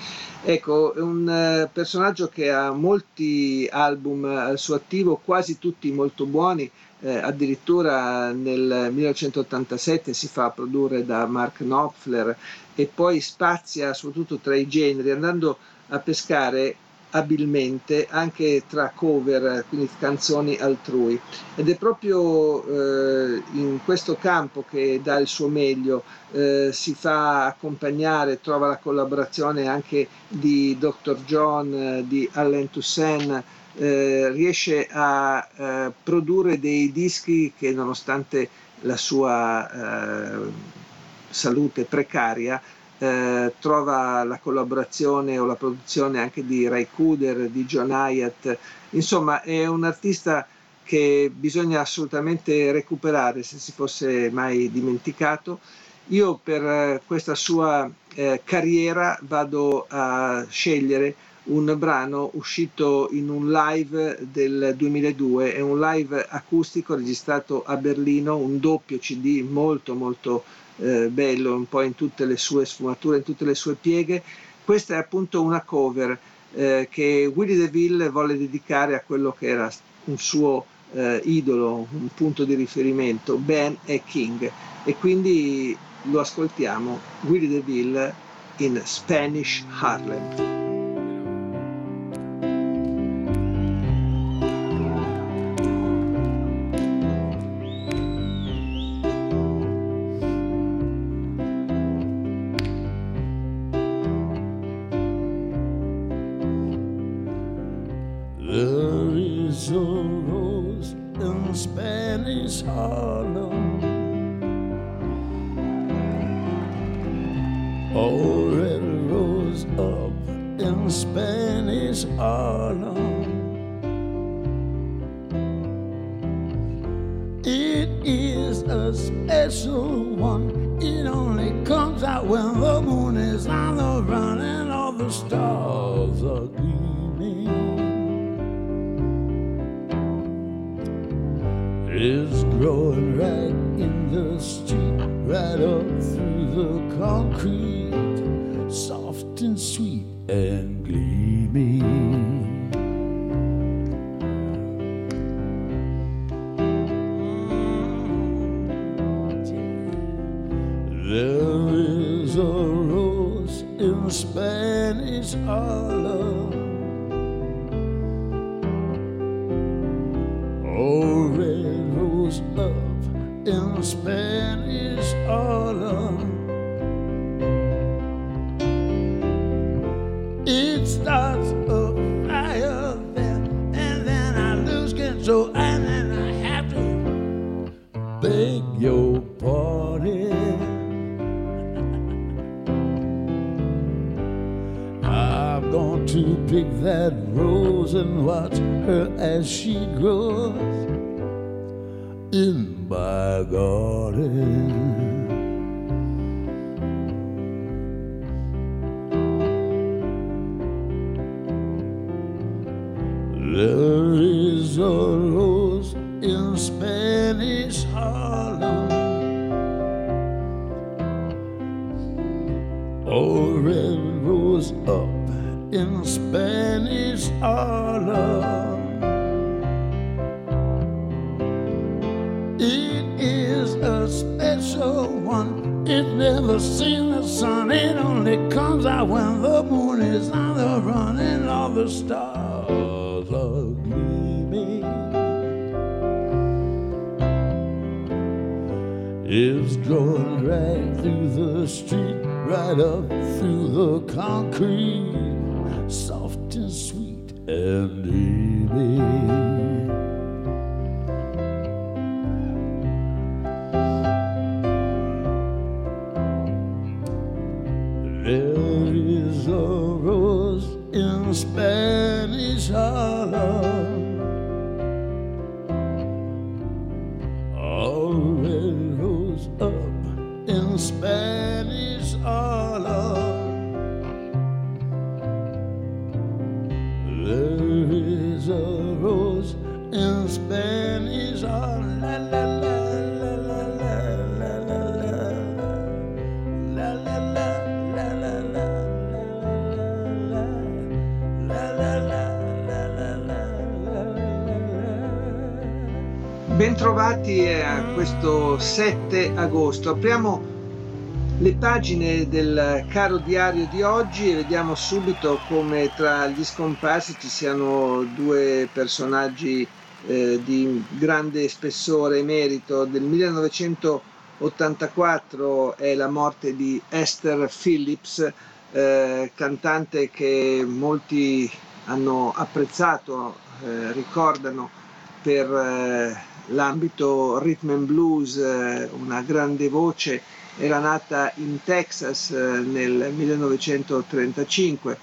Ecco, è un eh, personaggio che ha molti album al suo attivo, quasi tutti molto buoni, eh, addirittura nel 1987 si fa produrre da Mark Knopfler e poi spazia soprattutto tra i generi, andando a pescare abilmente anche tra cover, quindi canzoni altrui. Ed è proprio eh, in questo campo che dà il suo meglio, eh, si fa accompagnare, trova la collaborazione anche di Dr. John, di Allen Toussaint, eh, riesce a eh, produrre dei dischi che nonostante la sua eh, salute precaria eh, trova la collaborazione o la produzione anche di Ray Cooder, di John Hyatt, insomma è un artista che bisogna assolutamente recuperare se si fosse mai dimenticato. Io per eh, questa sua eh, carriera vado a scegliere un brano uscito in un live del 2002, è un live acustico registrato a Berlino, un doppio CD molto molto eh, bello, un po' in tutte le sue sfumature, in tutte le sue pieghe. Questa è appunto una cover eh, che Willie DeVille volle dedicare a quello che era un suo eh, idolo, un punto di riferimento, Ben e King. E quindi lo ascoltiamo, Willie DeVille in Spanish Harlem. Pick that rose and watch her as she grows in my garden. just agosto. Apriamo le pagine del caro diario di oggi e vediamo subito come tra gli scomparsi ci siano due personaggi eh, di grande spessore e merito. Del 1984 è la morte di Esther Phillips, eh, cantante che molti hanno apprezzato, eh, ricordano per eh, l'ambito rhythm and blues, eh, una grande voce, era nata in Texas eh, nel 1935,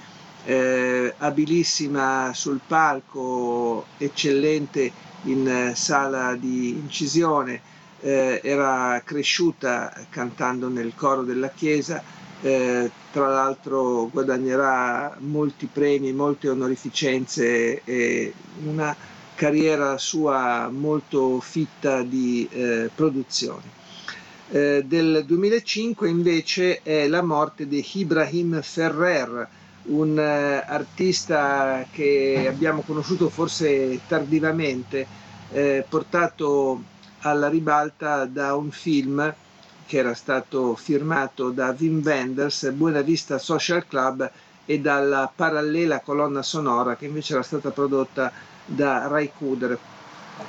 eh, abilissima sul palco, eccellente in eh, sala di incisione, eh, era cresciuta cantando nel coro della chiesa, eh, tra l'altro guadagnerà molti premi, molte onorificenze e una carriera sua molto fitta di eh, produzioni. Eh, del 2005 invece è la morte di Ibrahim Ferrer, un eh, artista che abbiamo conosciuto forse tardivamente, eh, portato alla ribalta da un film che era stato firmato da Wim Wenders, Buena Vista Social Club, e dalla parallela colonna sonora che invece era stata prodotta da Ray Kuder.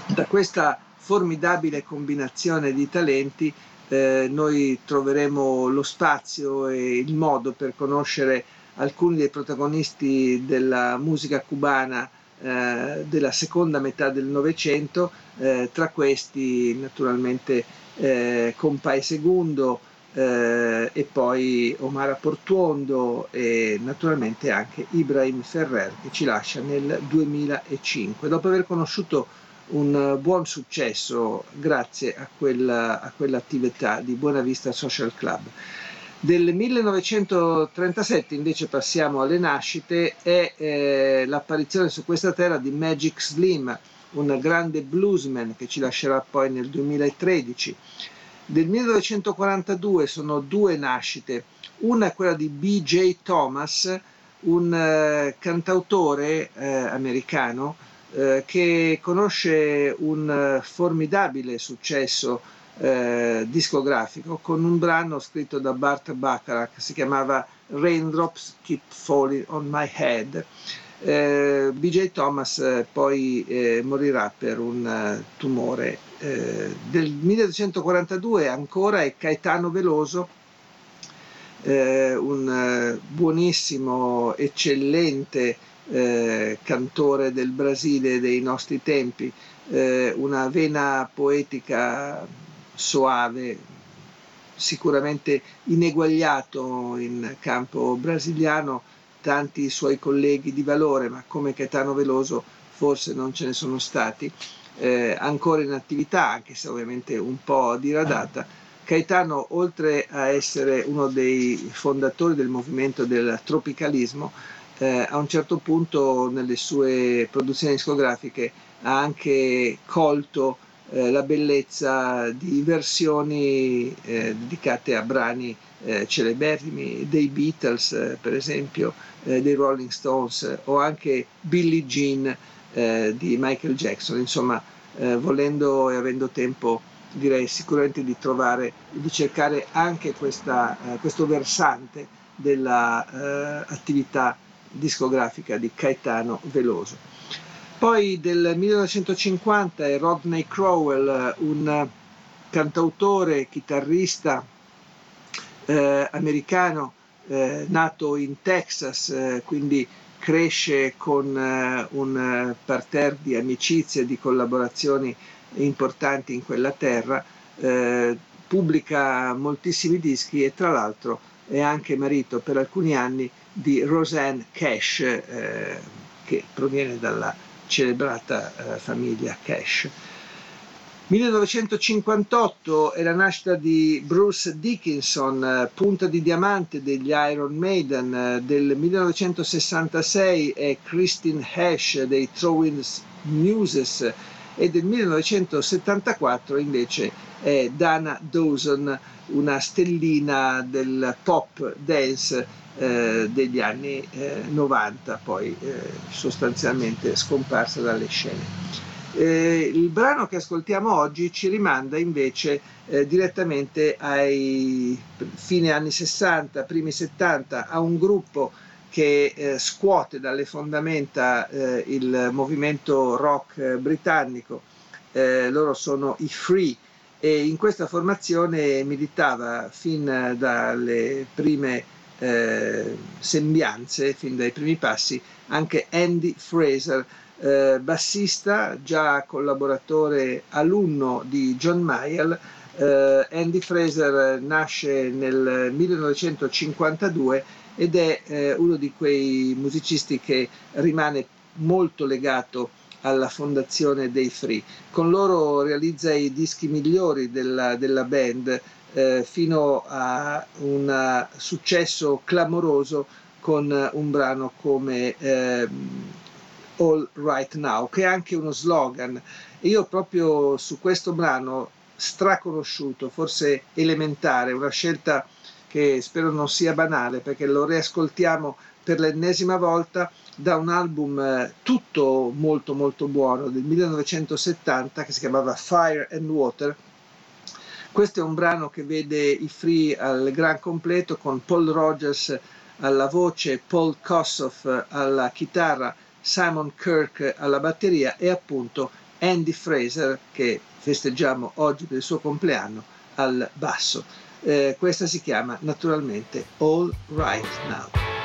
Da questa formidabile combinazione di talenti eh, noi troveremo lo spazio e il modo per conoscere alcuni dei protagonisti della musica cubana eh, della seconda metà del Novecento, eh, tra questi naturalmente eh, Compay Segundo eh, e poi Omar Portuondo e naturalmente anche Ibrahim Ferrer che ci lascia nel 2005. Dopo aver conosciuto un buon successo grazie a, quella, a quell'attività di Buena Vista Social Club. Del 1937 invece passiamo alle nascite, è eh, l'apparizione su questa terra di Magic Slim, un grande bluesman che ci lascerà poi nel 2013. Del 1942 sono due nascite, una è quella di B.J. Thomas, un eh, cantautore eh, americano eh, che conosce un eh, formidabile successo eh, discografico con un brano scritto da Bart Bacharach che si chiamava Raindrops Keep Falling on My Head. Eh, BJ Thomas eh, poi eh, morirà per un eh, tumore. Eh, del 1942 ancora è Caetano Veloso, eh, un buonissimo, eccellente cantore del Brasile dei nostri tempi, una vena poetica soave, sicuramente ineguagliato in campo brasiliano, tanti suoi colleghi di valore, ma come Caetano Veloso forse non ce ne sono stati, eh, ancora in attività, anche se ovviamente un po' diradata. Caetano, oltre a essere uno dei fondatori del movimento del tropicalismo, eh, a un certo punto nelle sue produzioni discografiche ha anche colto eh, la bellezza di versioni eh, dedicate a brani eh, celeberrimi dei Beatles, eh, per esempio, eh, dei Rolling Stones eh, o anche Billie Jean di Michael Jackson. Insomma, volendo e avendo tempo, direi sicuramente di trovare, di cercare anche questa, questo versante dell'attività discografica di Caetano Veloso. Poi del 1950 è Rodney Crowell, un cantautore, chitarrista eh, americano eh, nato in Texas, eh, quindi cresce con eh, un eh, parterre di amicizie e di collaborazioni importanti in quella terra, eh, pubblica moltissimi dischi e tra l'altro è anche marito per alcuni anni di Roseanne Cash, che proviene dalla celebrata famiglia Cash. 1958 è la nascita di Bruce Dickinson, eh, punta di diamante degli Iron Maiden. eh, Del 1966 è Christine Hash dei Throwing Muses e del 1974 invece è Dana Dawson, una stellina del pop dance eh, degli anni eh, 90, poi eh, sostanzialmente scomparsa dalle scene. Eh, il brano che ascoltiamo oggi ci rimanda invece eh, direttamente ai fine anni 60, primi 70, a un gruppo che eh, scuote dalle fondamenta eh, il movimento rock eh, britannico. Eh, loro sono i Free e in questa formazione militava fin dalle prime sembianze, fin dai primi passi, anche Andy Fraser, eh, bassista, già collaboratore alunno di John Mayall. Eh, Andy Fraser nasce nel 1952 ed è eh, uno di quei musicisti che rimane molto legato alla fondazione dei Free. Con loro realizza i dischi migliori della, della band eh, fino a un successo clamoroso con un brano come ehm, All Right Now, che è anche uno slogan. E io proprio su questo brano straconosciuto, forse elementare, una scelta che spero non sia banale perché lo riascoltiamo per l'ennesima volta da un album eh, tutto molto molto buono del 1970 che si chiamava Fire and Water. Questo è un brano che vede i Free al gran completo con Paul Rogers alla voce, Paul Kossoff alla chitarra, Simon Kirk alla batteria e appunto Andy Fraser che festeggiamo oggi per il suo compleanno al basso. Eh, questa si chiama naturalmente All Right Now.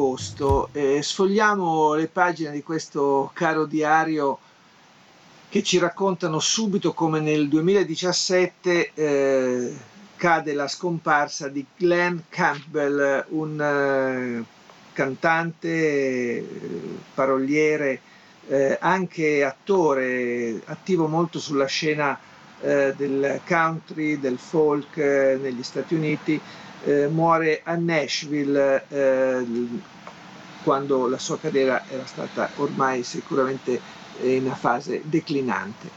Agosto e sfogliamo le pagine di questo caro diario che ci raccontano subito come nel 2017 eh, cade la scomparsa di Glenn Campbell, un eh, cantante, eh, paroliere, eh, anche attore, attivo molto sulla scena eh, del country, del folk eh, negli Stati Uniti, eh, muore a Nashville eh, quando la sua carriera era stata ormai sicuramente in una fase declinante.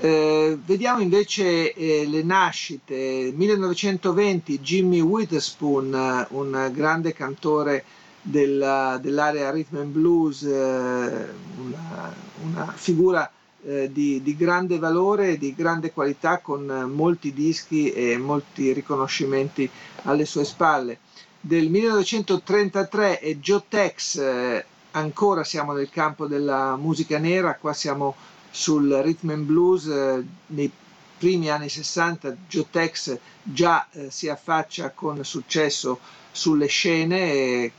Eh, vediamo invece eh, le nascite. 1920 Jimmy Witherspoon, eh, un grande cantore della- dell'area rhythm and blues, eh, una, una figura eh, di, di grande valore, di grande qualità, con eh, molti dischi e molti riconoscimenti alle sue spalle. Del 1933 è Joe Tex, eh, ancora siamo nel campo della musica nera, qua siamo sul rhythm and blues, nei primi anni 60 Joe Tex già si affaccia con successo sulle scene, e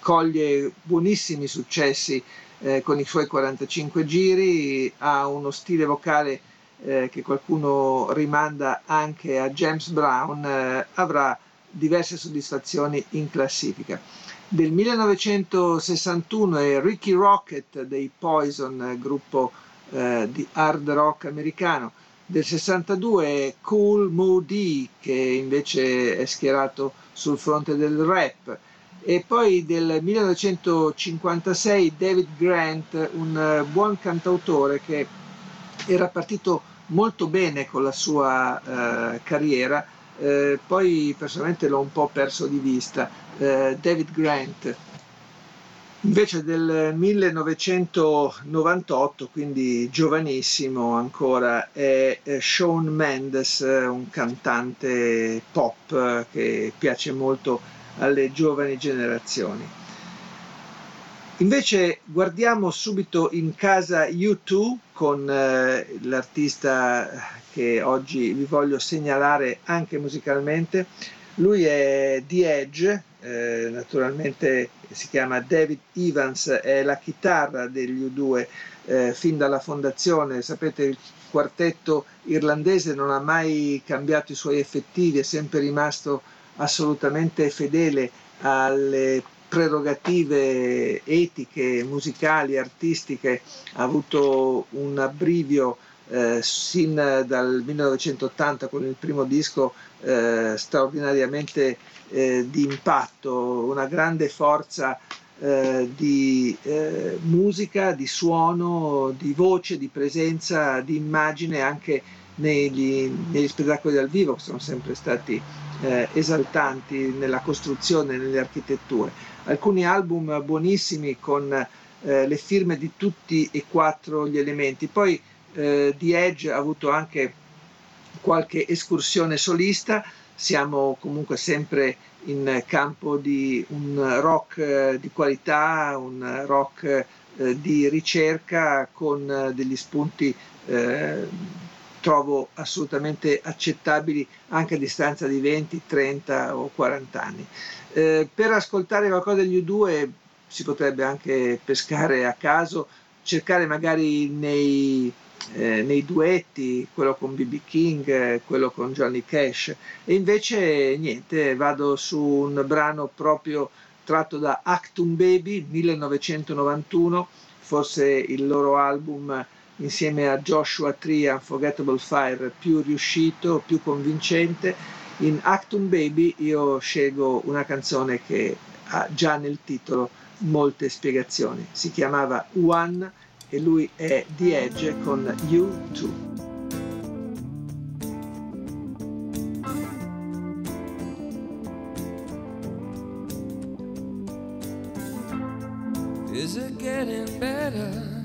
coglie buonissimi successi eh, con i suoi 45 giri, ha uno stile vocale eh, che qualcuno rimanda anche a James Brown, eh, avrà diverse soddisfazioni in classifica. Del 1961 è Ricky Rocket dei Poison, eh, gruppo eh, di hard rock americano. Del 62 è Cool Moody che invece è schierato sul fronte del rap e poi del 1956 David Grant, un eh, buon cantautore che era partito molto bene con la sua eh, carriera, eh, poi personalmente l'ho un po' perso di vista. Eh, David Grant. Invece del 1998, quindi giovanissimo ancora, è Shawn Mendes, eh, un cantante pop eh, che piace molto alle giovani generazioni. Invece guardiamo subito in casa U2 con eh, l'artista che oggi vi voglio segnalare anche musicalmente. Lui è The Edge, eh, naturalmente si chiama David Evans, è la chitarra degli U2 eh, fin dalla fondazione. Sapete, il quartetto irlandese non ha mai cambiato i suoi effettivi, è sempre rimasto assolutamente fedele alle prerogative etiche, musicali, artistiche, ha avuto un abbrivio eh, sin dal 1980 con il primo disco eh, straordinariamente eh, di impatto, una grande forza eh, di eh, musica, di suono, di voce, di presenza, di immagine anche negli, negli spettacoli dal vivo che sono sempre stati eh, esaltanti nella costruzione, nelle architetture. Alcuni album buonissimi con eh, le firme di tutti e quattro gli elementi. Poi eh, The Edge ha avuto anche qualche escursione solista, siamo comunque sempre in campo di un rock eh, di qualità, un rock eh, di ricerca con eh, degli spunti trovo assolutamente accettabili anche a distanza di 20, 30 o 40 anni. Eh, per ascoltare qualcosa degli U2 si potrebbe anche pescare a caso, cercare magari nei, eh, nei duetti, quello con BB King, quello con Johnny Cash, e invece niente, vado su un brano proprio tratto da Actum Baby 1991, forse il loro album insieme a Joshua Tree Unforgettable Fire più riuscito, più convincente. In Actum Baby io scelgo una canzone che ha già nel titolo molte spiegazioni. Si chiamava One e lui è The Edge con You Too. Is it getting better?